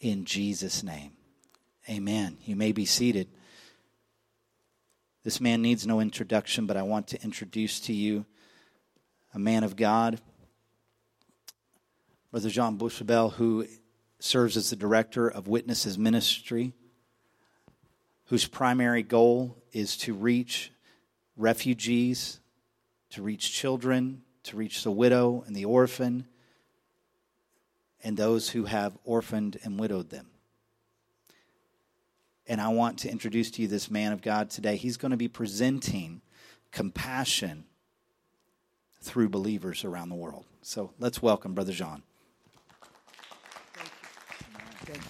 in Jesus' name. Amen. You may be seated. This man needs no introduction, but I want to introduce to you a man of God, Brother Jean Bouchabel, who serves as the director of Witnesses Ministry, whose primary goal is to reach refugees, to reach children, to reach the widow and the orphan, and those who have orphaned and widowed them. And I want to introduce to you this man of God today. He's going to be presenting compassion through believers around the world. So let's welcome Brother Jean. Thank you.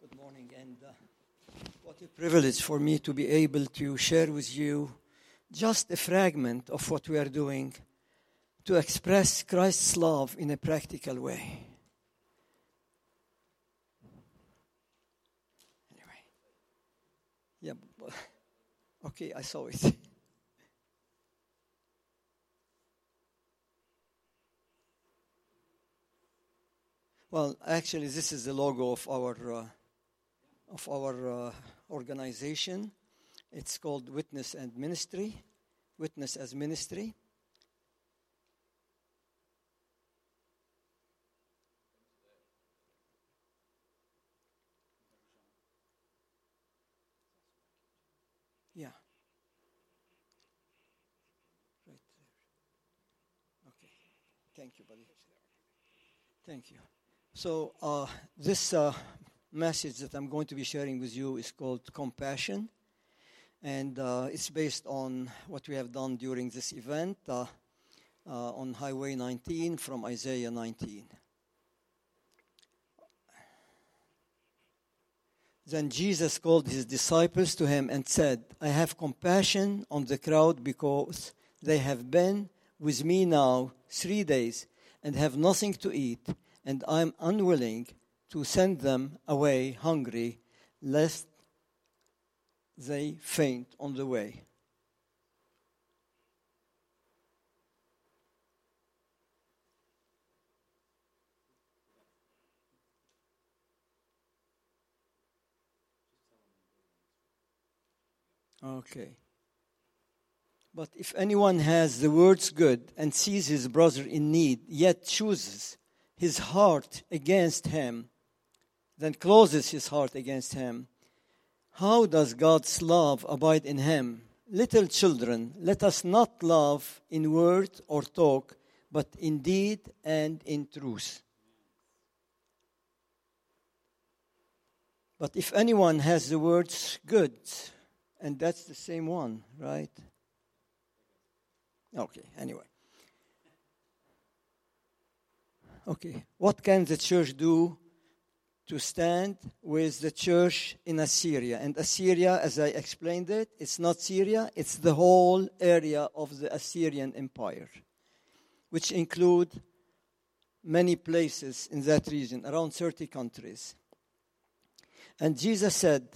Good morning, and uh, what a privilege for me to be able to share with you just a fragment of what we are doing to express Christ's love in a practical way. Anyway, yeah, okay, I saw it. Well, actually, this is the logo of our uh, of our uh, organization. It's called Witness and Ministry, Witness as Ministry. Yeah. Right there. Okay. Thank you, buddy. Thank you. So, uh, this uh, message that I'm going to be sharing with you is called Compassion. And uh, it's based on what we have done during this event uh, uh, on Highway 19 from Isaiah 19. Then Jesus called his disciples to him and said, I have compassion on the crowd because they have been with me now three days and have nothing to eat, and I am unwilling to send them away hungry, lest they faint on the way. Okay. But if anyone has the words good and sees his brother in need, yet chooses his heart against him, then closes his heart against him, how does God's love abide in him? Little children, let us not love in word or talk, but in deed and in truth. But if anyone has the words good, and that's the same one, right? Okay, anyway. Okay, what can the church do to stand with the church in Assyria? And Assyria, as I explained it, it's not Syria, it's the whole area of the Assyrian Empire, which include many places in that region, around 30 countries. And Jesus said,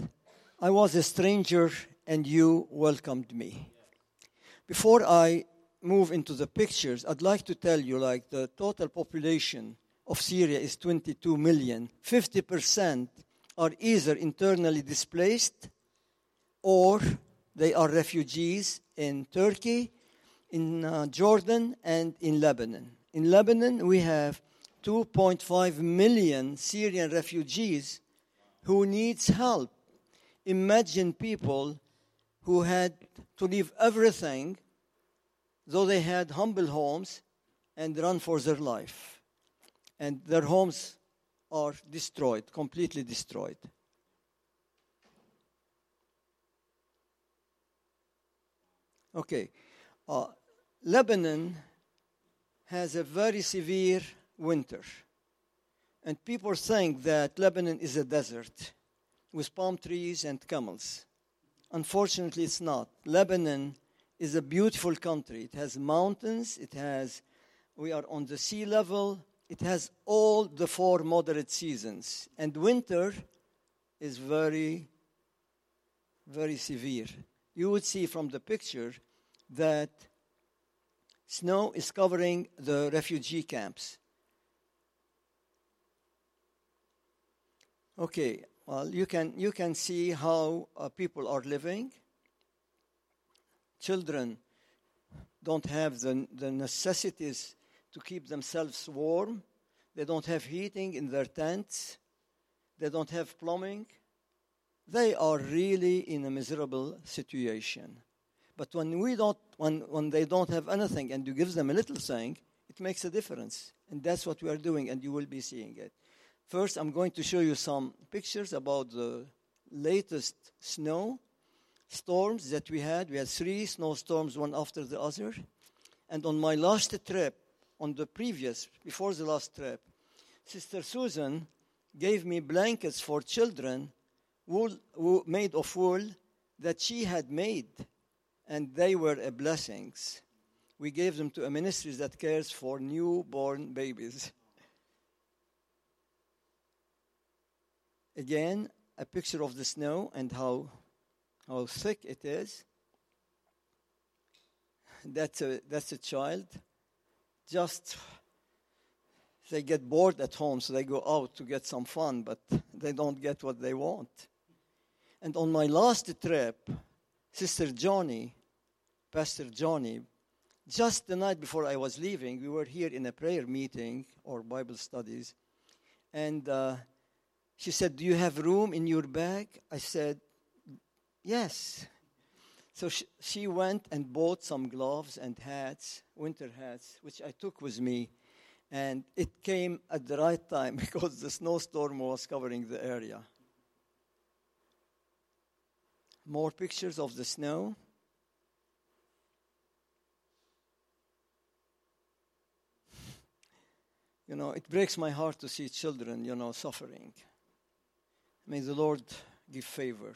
I was a stranger and you welcomed me. Before I move into the pictures, I'd like to tell you like the total population of Syria is 22 million. 50% are either internally displaced or they are refugees in Turkey, in uh, Jordan, and in Lebanon. In Lebanon, we have 2.5 million Syrian refugees who needs help. Imagine people who had to leave everything, though they had humble homes, and run for their life. And their homes are destroyed, completely destroyed. Okay. Uh, Lebanon has a very severe winter. And people think that Lebanon is a desert with palm trees and camels. Unfortunately, it's not. Lebanon is a beautiful country. It has mountains, it has, we are on the sea level, it has all the four moderate seasons. And winter is very, very severe. You would see from the picture that snow is covering the refugee camps. Okay, well, you can, you can see how uh, people are living. Children don't have the, the necessities to keep themselves warm. They don't have heating in their tents. They don't have plumbing. They are really in a miserable situation. But when we don't, when, when they don't have anything and you give them a little thing, it makes a difference. And that's what we are doing, and you will be seeing it. First, I'm going to show you some pictures about the latest snow storms that we had. We had three snowstorms, one after the other. And on my last trip, on the previous, before the last trip, Sister Susan gave me blankets for children wool, wool, made of wool that she had made, and they were a blessings. We gave them to a ministry that cares for newborn babies. Again, a picture of the snow and how, how thick it is. That's a, that's a child. Just they get bored at home, so they go out to get some fun, but they don't get what they want. And on my last trip, Sister Johnny, Pastor Johnny, just the night before I was leaving, we were here in a prayer meeting or Bible studies, and uh, she said, Do you have room in your bag? I said, Yes. So she, she went and bought some gloves and hats, winter hats, which I took with me. And it came at the right time because the snowstorm was covering the area. More pictures of the snow. You know, it breaks my heart to see children, you know, suffering. May the Lord give favor.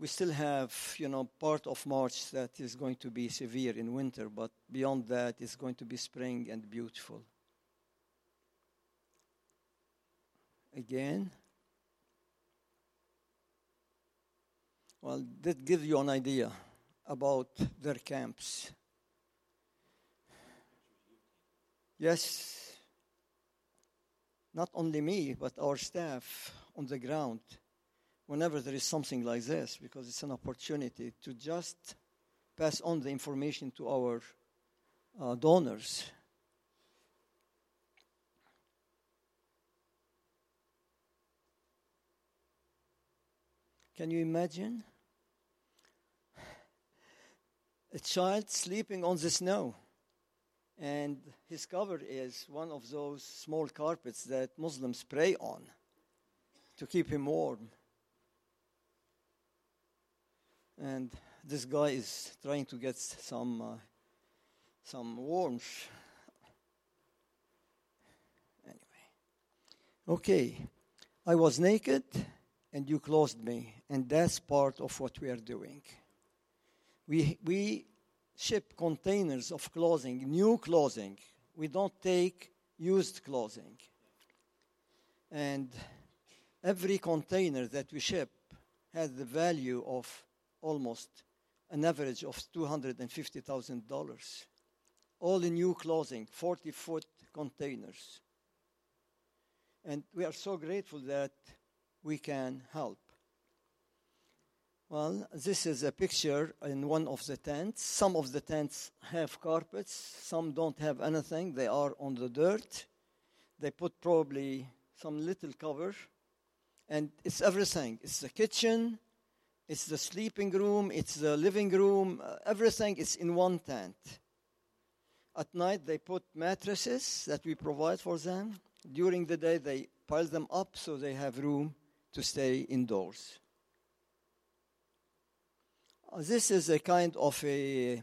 We still have, you know, part of March that is going to be severe in winter, but beyond that, it's going to be spring and beautiful. Again. Well, that gives you an idea about their camps. Yes, not only me, but our staff on the ground whenever there is something like this, because it's an opportunity to just pass on the information to our uh, donors. Can you imagine? A child sleeping on the snow and his cover is one of those small carpets that Muslims pray on to keep him warm. And this guy is trying to get some uh, some warmth. Anyway, okay, I was naked and you clothed me, and that's part of what we are doing. We we ship containers of clothing, new clothing. We don't take used clothing. And every container that we ship has the value of almost an average of $250,000. All in new clothing, 40 foot containers. And we are so grateful that we can help. Well, this is a picture in one of the tents. Some of the tents have carpets, some don't have anything. They are on the dirt. They put probably some little cover, and it's everything. It's the kitchen, it's the sleeping room, it's the living room, uh, everything is in one tent. At night, they put mattresses that we provide for them. During the day, they pile them up so they have room to stay indoors. This is a kind of a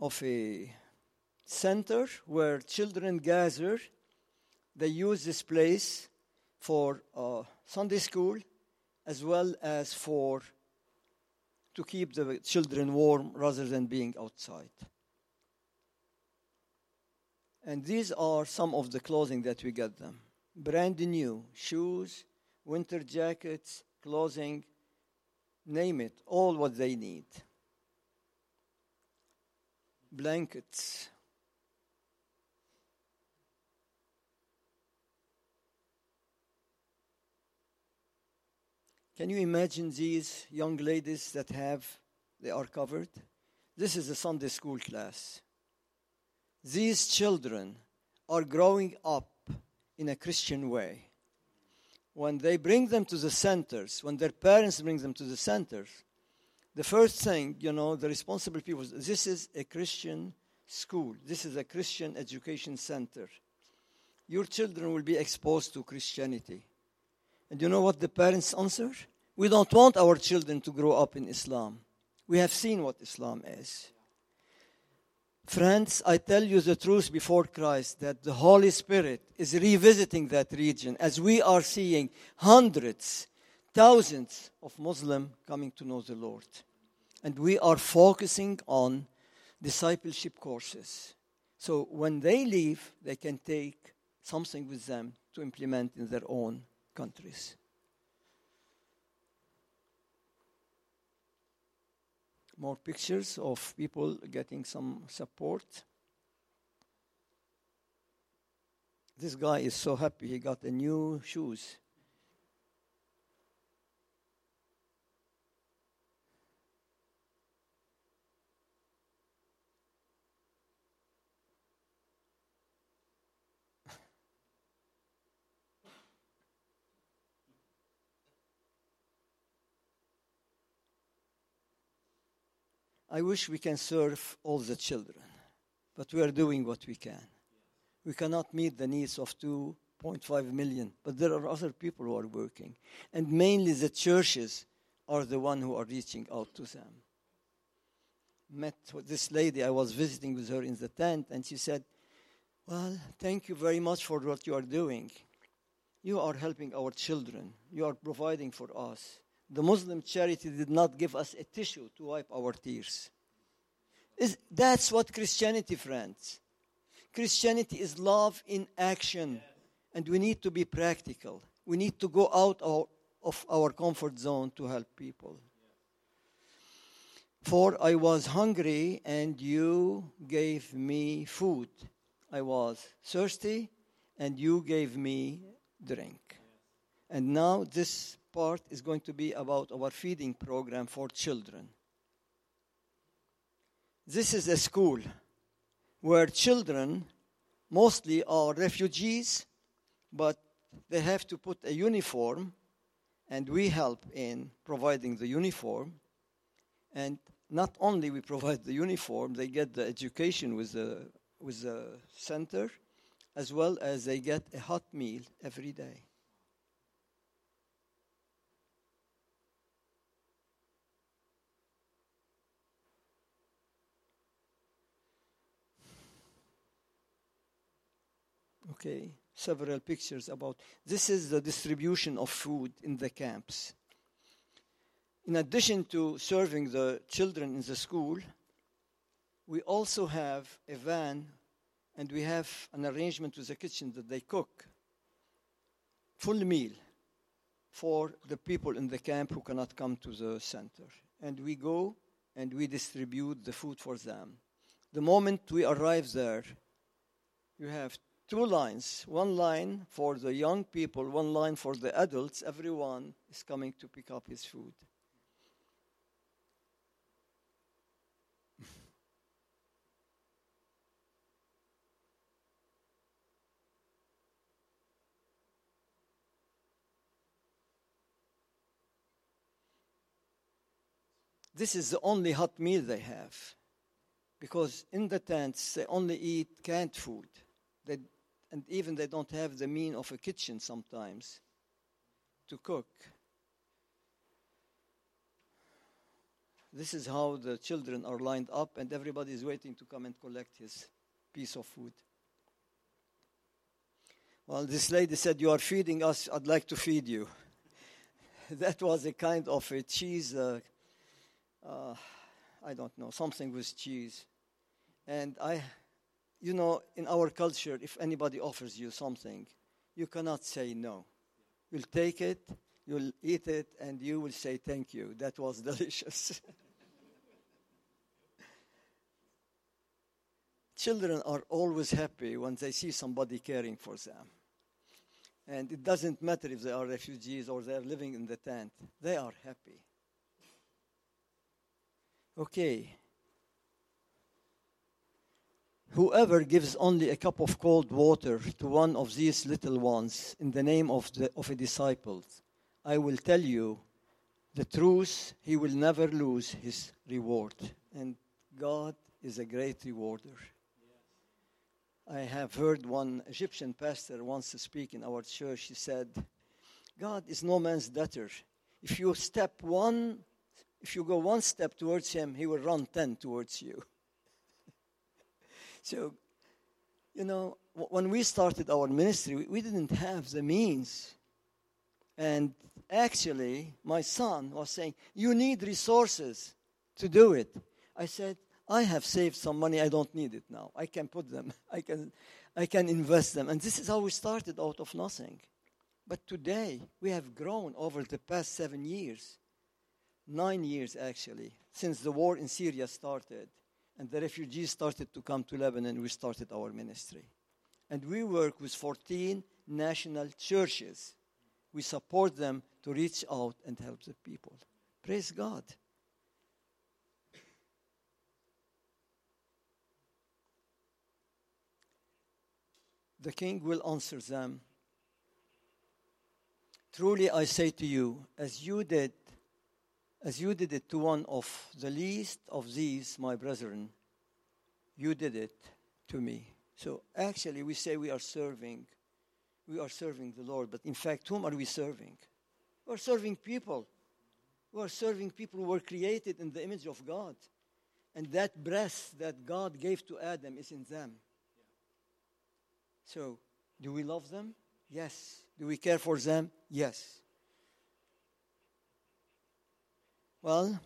of a center where children gather. They use this place for uh, Sunday school as well as for to keep the children warm rather than being outside. And these are some of the clothing that we get them. Brand new shoes, winter jackets, clothing, name it, all what they need. blankets. Can you imagine these young ladies that have, they are covered? This is a Sunday school class. These children are growing up in a Christian way. When they bring them to the centers, when their parents bring them to the centers, the first thing, you know, the responsible people, this is a Christian school. This is a Christian education center. Your children will be exposed to Christianity. And you know what the parents answer? We don't want our children to grow up in Islam. We have seen what Islam is. Friends, I tell you the truth before Christ that the Holy Spirit is revisiting that region as we are seeing hundreds, thousands of Muslims coming to know the Lord. And we are focusing on discipleship courses. So when they leave, they can take something with them to implement in their own countries. More pictures of people getting some support. This guy is so happy he got a new shoes. I wish we can serve all the children, but we are doing what we can. We cannot meet the needs of 2.5 million, but there are other people who are working. And mainly the churches are the one who are reaching out to them. Met this lady, I was visiting with her in the tent, and she said, Well, thank you very much for what you are doing. You are helping our children, you are providing for us the Muslim charity did not give us a tissue to wipe our tears. Is, that's what Christianity, friends. Christianity is love in action, and we need to be practical. We need to go out of our comfort zone to help people. For I was hungry, and you gave me food. I was thirsty, and you gave me drink. And now this part is going to be about our feeding program for children. This is a school where children mostly are refugees, but they have to put a uniform, and we help in providing the uniform. And not only we provide the uniform, they get the education with the, with the center, as well as they get a hot meal every day. Okay several pictures about this is the distribution of food in the camps. In addition to serving the children in the school we also have a van and we have an arrangement with the kitchen that they cook. Full meal for the people in the camp who cannot come to the center. And we go and we distribute the food for them. The moment we arrive there you have two lines one line for the young people, one line for the adults. Everyone is coming to pick up his food. this is the only hot meal they have because in the tents they only eat canned food. They and even they don't have the mean of a kitchen sometimes to cook. This is how the children are lined up, and everybody is waiting to come and collect his piece of food. Well, this lady said, You are feeding us, I'd like to feed you. that was a kind of a cheese, uh, uh, I don't know, something with cheese. And I you know, in our culture, if anybody offers you something, you cannot say no. You'll take it, you'll eat it, and you will say thank you. That was delicious. children are always happy when they see somebody caring for them. And it doesn't matter if they are refugees or they are living in the tent, they are happy. Okay. Whoever gives only a cup of cold water to one of these little ones in the name of, the, of a disciple, I will tell you the truth, he will never lose his reward. And God is a great rewarder. I have heard one Egyptian pastor once speak in our church. He said, God is no man's debtor. If you step one, if you go one step towards him, he will run ten towards you. So, you know, when we started our ministry, we didn't have the means. And actually, my son was saying, You need resources to do it. I said, I have saved some money. I don't need it now. I can put them. I can, I can invest them. And this is how we started out of nothing. But today, we have grown over the past seven years, nine years actually, since the war in Syria started and the refugees started to come to Lebanon, we started our ministry. And we work with 14 national churches. We support them to reach out and help the people. Praise God. the king will answer them Truly I say to you, as you did, as you did it to one of the least of these, my brethren, you did it to me. So actually, we say we are serving, we are serving the Lord, but in fact, whom are we serving? We are serving people. We are serving people who were created in the image of God. And that breath that God gave to Adam is in them. So, do we love them? Yes. Do we care for them? Yes. Well,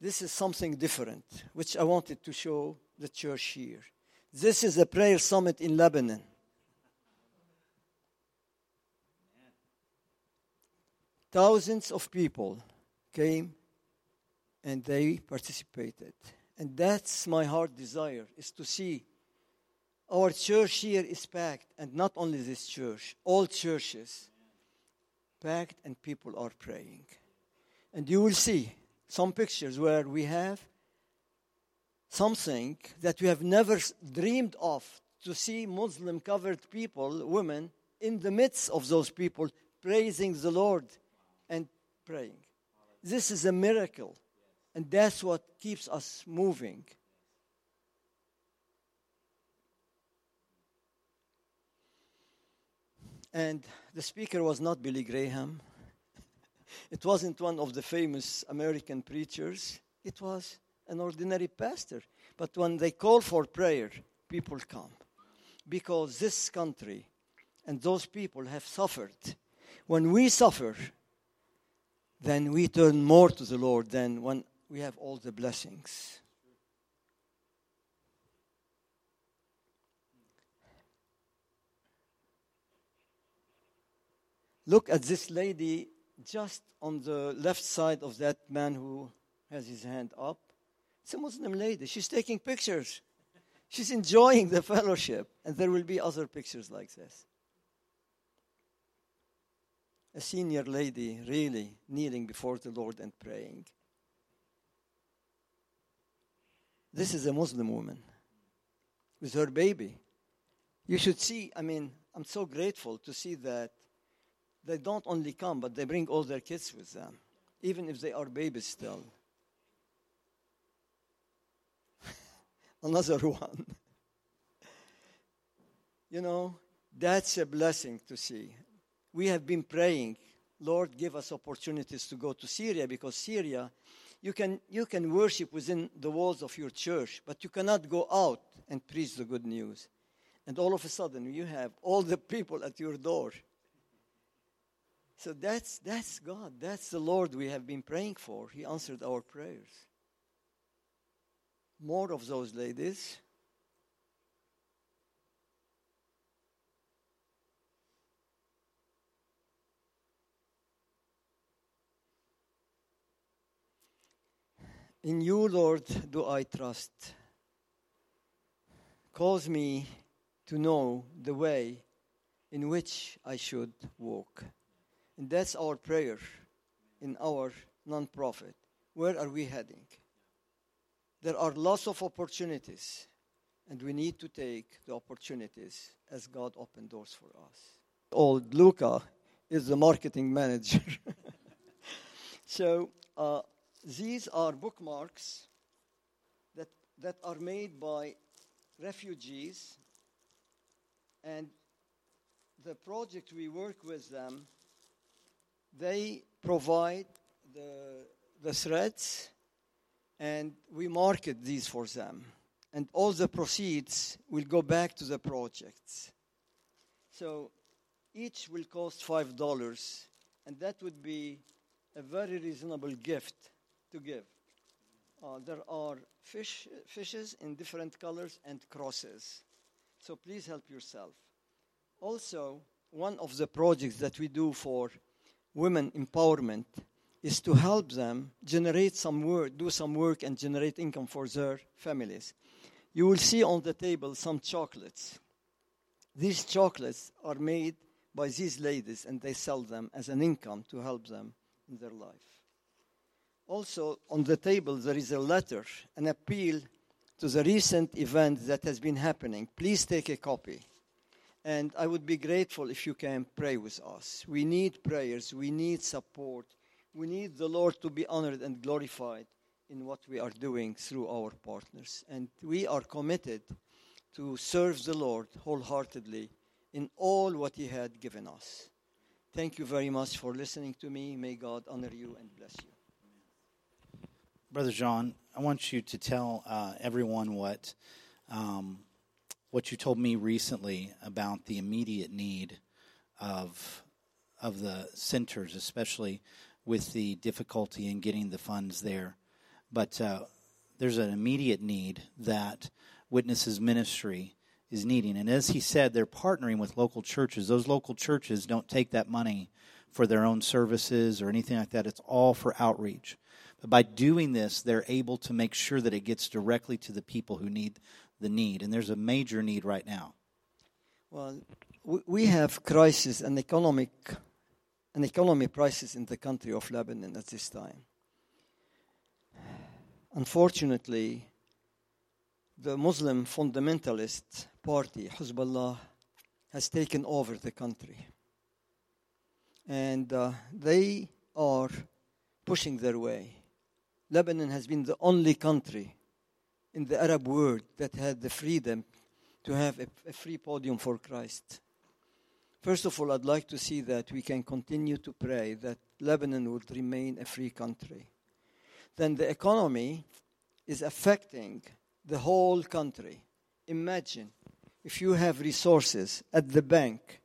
this is something different, which I wanted to show the church here. This is a prayer summit in Lebanon. Thousands of people came and they participated. And that's my heart desire is to see our church here is packed, and not only this church, all churches packed, and people are praying. And you will see some pictures where we have something that we have never dreamed of to see Muslim covered people, women, in the midst of those people praising the Lord and praying. This is a miracle, and that's what keeps us moving. And the speaker was not Billy Graham. It wasn't one of the famous American preachers. It was an ordinary pastor. But when they call for prayer, people come. Because this country and those people have suffered. When we suffer, then we turn more to the Lord than when we have all the blessings. Look at this lady just on the left side of that man who has his hand up. It's a Muslim lady. She's taking pictures. She's enjoying the fellowship. And there will be other pictures like this. A senior lady really kneeling before the Lord and praying. This is a Muslim woman with her baby. You should see, I mean, I'm so grateful to see that they don't only come, but they bring all their kids with them, even if they are babies still. Another one. you know, that's a blessing to see. We have been praying, Lord, give us opportunities to go to Syria because Syria, you can, you can worship within the walls of your church, but you cannot go out and preach the good news. And all of a sudden, you have all the people at your door so that's, that's God. That's the Lord we have been praying for. He answered our prayers. More of those ladies. In you, Lord, do I trust. cause me to know the way in which I should walk. And that's our prayer in our nonprofit. Where are we heading? There are lots of opportunities, and we need to take the opportunities as God opened doors for us. Old Luca is the marketing manager. so uh, these are bookmarks that, that are made by refugees, and the project we work with them, they provide the, the threads and we market these for them. And all the proceeds will go back to the projects. So each will cost $5, and that would be a very reasonable gift to give. Uh, there are fish, fishes in different colors and crosses. So please help yourself. Also, one of the projects that we do for women empowerment is to help them generate some work, do some work, and generate income for their families. You will see on the table some chocolates. These chocolates are made by these ladies, and they sell them as an income to help them in their life. Also, on the table, there is a letter, an appeal to the recent event that has been happening. Please take a copy. And I would be grateful if you can pray with us. We need prayers, we need support, we need the Lord to be honored and glorified in what we are doing through our partners. And we are committed to serve the Lord wholeheartedly in all what He had given us. Thank you very much for listening to me. May God honor you and bless you. Brother John, I want you to tell uh, everyone what um, what you told me recently about the immediate need of of the centers, especially with the difficulty in getting the funds there. But uh, there's an immediate need that Witnesses Ministry is needing. And as he said, they're partnering with local churches. Those local churches don't take that money for their own services or anything like that, it's all for outreach. But by doing this, they're able to make sure that it gets directly to the people who need the need. And there's a major need right now. Well, we have crisis, an economic, an economy crisis in the country of Lebanon at this time. Unfortunately, the Muslim fundamentalist party, Hezbollah, has taken over the country. And uh, they are pushing their way. Lebanon has been the only country in the Arab world that had the freedom to have a, a, free podium for Christ. First of all, I'd like to see that we can continue to pray that Lebanon would remain a free country. Then the economy is affecting the whole country. Imagine if you have resources at the bank,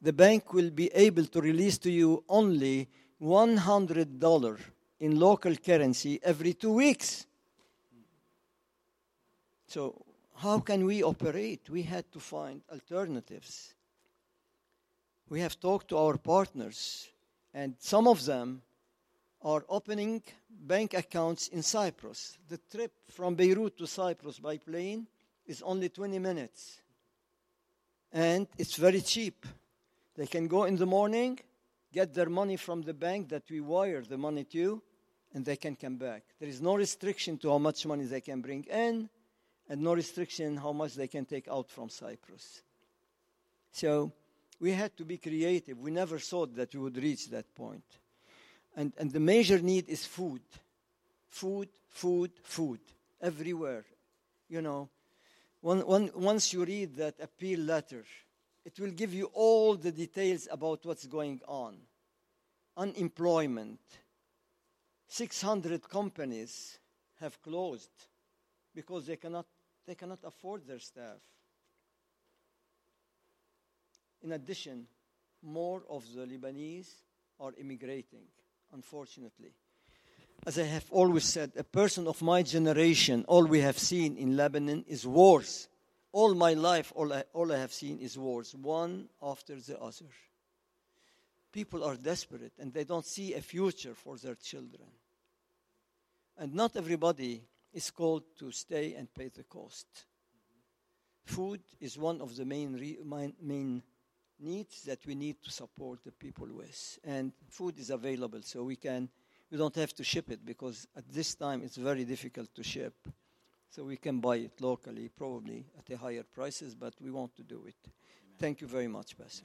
the bank will be able to release to you only $100 in local currency every two weeks. So, how can we operate? We had to find alternatives. We have talked to our partners, and some of them are opening bank accounts in Cyprus. The trip from Beirut to Cyprus by plane is only 20 minutes. And it's very cheap. They can go in the morning, get their money from the bank that we wire the money to, and they can come back. There is no restriction to how much money they can bring in, and no restriction how much they can take out from Cyprus. So we had to be creative. We never thought that we would reach that point. And, and the major need is food. Food, food, food. Everywhere. You know, one, one, once you read that appeal letter, it will give you all the details about what's going on. Unemployment. 600 companies have closed because they cannot, they cannot afford their staff. In addition, more of the Lebanese are immigrating unfortunately. As I have always said, a person of my generation, all we have seen in Lebanon is wars. All my life, all I, all I have seen is wars, one after the other. People are desperate and they don't see a future for their children. And not everybody is called to stay and pay the cost. food is one of the main, re- main, main needs that we need to support the people with. And food is available, so we can we don't have to ship it because at this time it's very difficult to ship. So we can buy it locally, probably at a higher prices, but we want to do it. Thank you very much, Pastor.